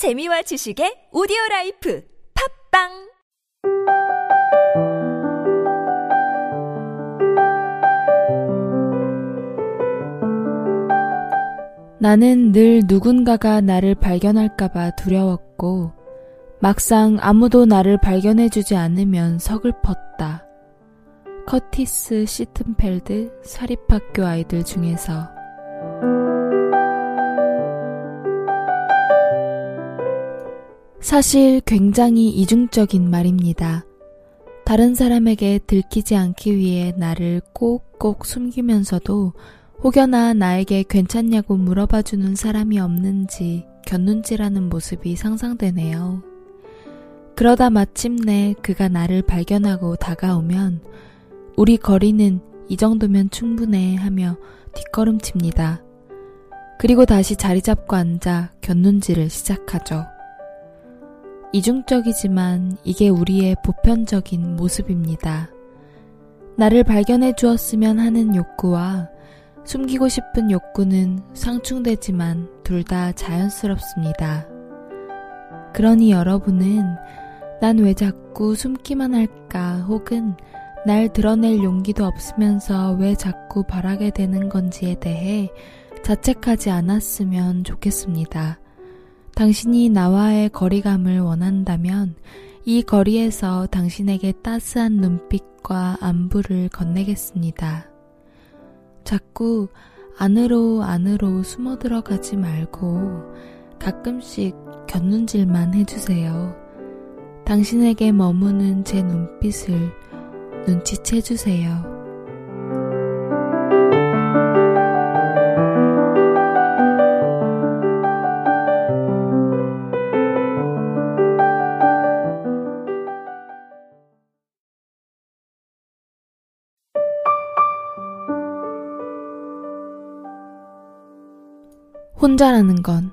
재미와 지식의 오디오 라이프 팟빵 나는 늘 누군가가 나를 발견할까봐 두려웠고, 막상 아무도 나를 발견해주지 않으면 서글펐다. 커티스 시튼펠드 사립학교 아이들 중에서 사실 굉장히 이중적인 말입니다. 다른 사람에게 들키지 않기 위해 나를 꼭꼭 숨기면서도 혹여나 나에게 괜찮냐고 물어봐주는 사람이 없는지 곁눈질하는 모습이 상상되네요. 그러다 마침내 그가 나를 발견하고 다가오면 우리 거리는 이 정도면 충분해 하며 뒷걸음칩니다. 그리고 다시 자리 잡고 앉아 곁눈질을 시작하죠. 이중적이지만 이게 우리의 보편적인 모습입니다. 나를 발견해 주었으면 하는 욕구와 숨기고 싶은 욕구는 상충되지만 둘 다 자연스럽습니다. 그러니 여러분은 난 왜 자꾸 숨기만 할까 혹은 날 드러낼 용기도 없으면서 왜 자꾸 바라게 되는 건지에 대해 자책하지 않았으면 좋겠습니다. 당신이 나와의 거리감을 원한다면 이 거리에서 당신에게 따스한 눈빛과 안부를 건네겠습니다. 자꾸 안으로 안으로 숨어 들어가지 말고 가끔씩 곁눈질만 해주세요. 당신에게 머무는 제 눈빛을 눈치채주세요. 혼자라는 건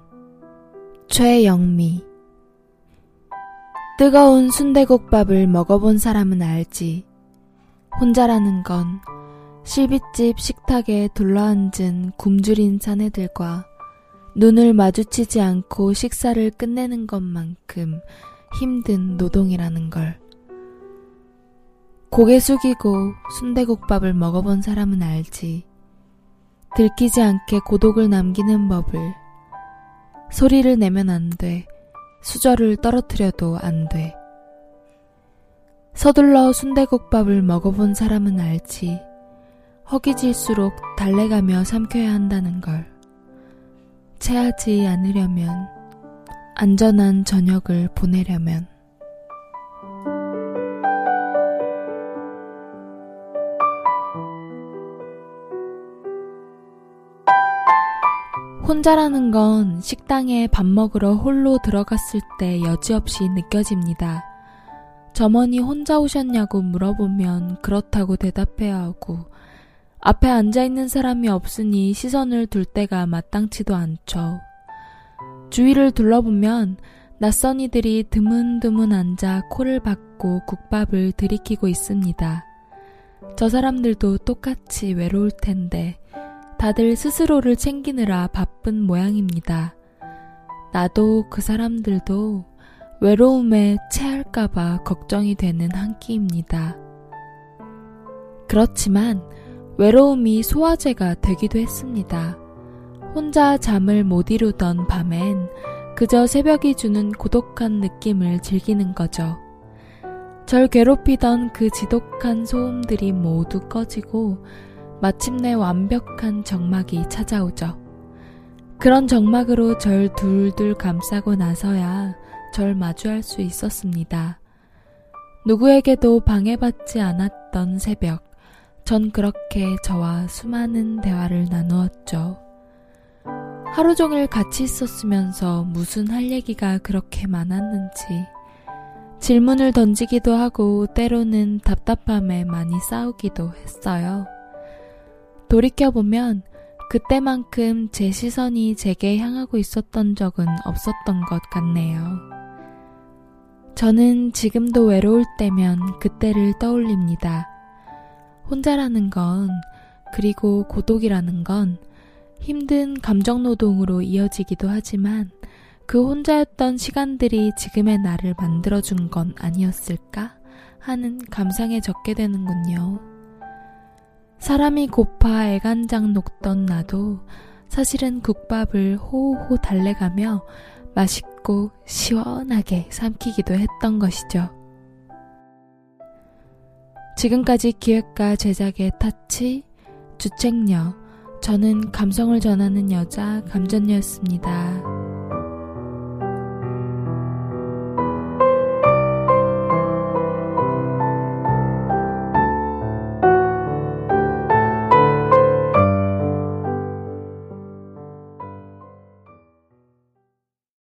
최영미 뜨거운 순대국밥을 먹어본 사람은 알지. 혼자라는 건 실빗집 식탁에 둘러앉은 굶주린 사내들과 눈을 마주치지 않고 식사를 끝내는 것만큼 힘든 노동이라는 걸. 고개 숙이고 순대국밥을 먹어본 사람은 알지. 들키지 않게 고독을 남기는 법을. 소리를 내면 안 돼. 수저를 떨어뜨려도 안 돼. 서둘러 순대국밥을 먹어본 사람은 알지. 허기질수록 달래가며 삼켜야 한다는 걸. 체하지 않으려면, 안전한 저녁을 보내려면. 혼자라는 건 식당에 밥 먹으러 홀로 들어갔을 때 여지없이 느껴집니다. 점원이 혼자 오셨냐고 물어보면 그렇다고 대답해야 하고, 앞에 앉아있는 사람이 없으니 시선을 둘 때가 마땅치도 않죠. 주위를 둘러보면 낯선 이들이 드문드문 앉아 코를 박고 국밥을 들이키고 있습니다. 저 사람들도 똑같이 외로울 텐데, 다들 스스로를 챙기느라 바쁜 모양입니다. 나도 그 사람들도 외로움에 체할까봐 걱정이 되는 한 끼입니다. 그렇지만 외로움이 소화제가 되기도 했습니다. 혼자 잠을 못 이루던 밤엔 그저 새벽이 주는 고독한 느낌을 즐기는 거죠. 절 괴롭히던 그 지독한 소음들이 모두 꺼지고 마침내 완벽한 정막이 찾아오죠. 그런 정막으로 절 둘둘 감싸고 나서야 절 마주할 수 있었습니다. 누구에게도 방해받지 않았던 새벽, 전 그렇게 저와 수많은 대화를 나누었죠. 하루 종일 같이 있었으면서 무슨 할 얘기가 그렇게 많았는지, 질문을 던지기도 하고 때로는 답답함에 많이 싸우기도 했어요. 돌이켜보면 그때만큼 제 시선이 제게 향하고 있었던 적은 없었던 것 같네요. 저는 지금도 외로울 때면 그때를 떠올립니다. 혼자라는 건, 그리고 고독이라는 건 힘든 감정노동으로 이어지기도 하지만 그 혼자였던 시간들이 지금의 나를 만들어준 건 아니었을까 하는 감상에 적게 되는군요. 사람이 고파 애간장 녹던 나도 사실은 국밥을 호호호 달래가며 맛있고 시원하게 삼키기도 했던 것이죠. 지금까지 기획과 제작의 타치, 주책녀, 저는 감성을 전하는 여자 감전녀였습니다.